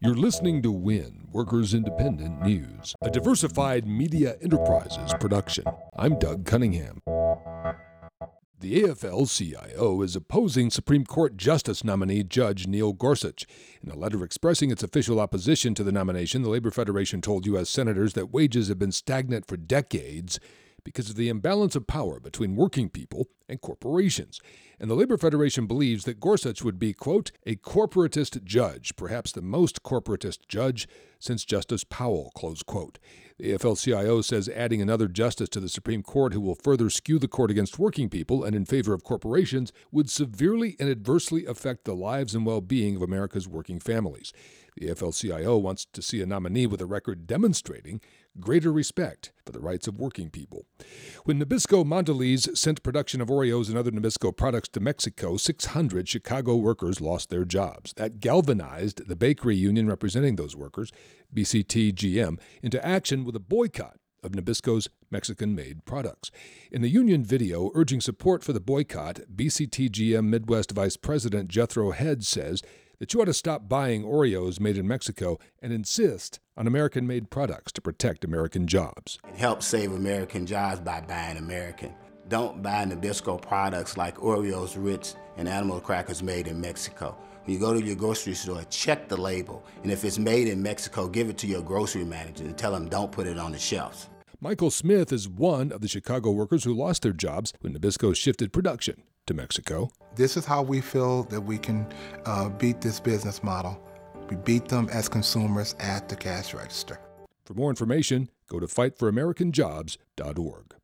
You're listening to WIN, Workers Independent News, a diversified media enterprises production. I'm Doug Cunningham. The AFL CIO is opposing Supreme Court Justice nominee Judge Neil Gorsuch. In a letter expressing its official opposition to the nomination, the Labor Federation told U.S. senators that wages have been stagnant for decades because of the imbalance of power between working people and corporations. And the Labor Federation believes that Gorsuch would be, quote, a corporatist judge, perhaps the most corporatist judge since Justice Powell, close quote. The AFL CIO says adding another justice to the Supreme Court who will further skew the court against working people and in favor of corporations would severely and adversely affect the lives and well being of America's working families. The AFL CIO wants to see a nominee with a record demonstrating greater respect for the rights of working people. When Nabisco Mondelez sent production of Oreos and other Nabisco products to Mexico, 600 Chicago workers lost their jobs. That galvanized the bakery union representing those workers, BCTGM, into action with a boycott of Nabisco's Mexican made products. In the union video urging support for the boycott, BCTGM Midwest Vice President Jethro Head says that you ought to stop buying Oreos made in Mexico and insist on American made products to protect American jobs. It helps save American jobs by buying American. Don't buy Nabisco products like Oreos, Ritz, and animal crackers made in Mexico. When you go to your grocery store, check the label. And if it's made in Mexico, give it to your grocery manager and tell them don't put it on the shelves. Michael Smith is one of the Chicago workers who lost their jobs when Nabisco shifted production to Mexico. This is how we feel that we can uh, beat this business model. We beat them as consumers at the cash register. For more information, go to fightforamericanjobs.org.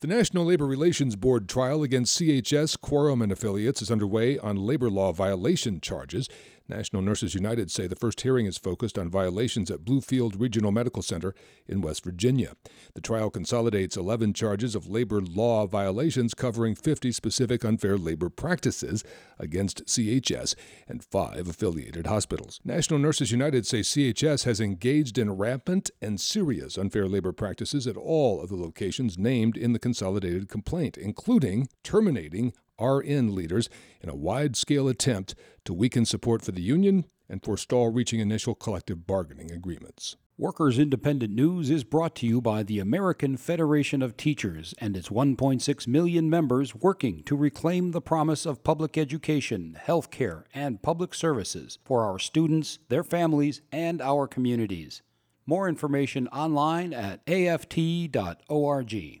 The National Labor Relations Board trial against CHS, Quorum, and affiliates is underway on labor law violation charges. National Nurses United say the first hearing is focused on violations at Bluefield Regional Medical Center in West Virginia. The trial consolidates 11 charges of labor law violations covering 50 specific unfair labor practices against CHS and five affiliated hospitals. National Nurses United say CHS has engaged in rampant and serious unfair labor practices at all of the locations named in the consolidated complaint, including terminating RN leaders in a wide scale attempt to weaken support for the union and forestall reaching initial collective bargaining agreements. Workers Independent News is brought to you by the American Federation of Teachers and its 1.6 million members working to reclaim the promise of public education, health care, and public services for our students, their families, and our communities. More information online at aft.org.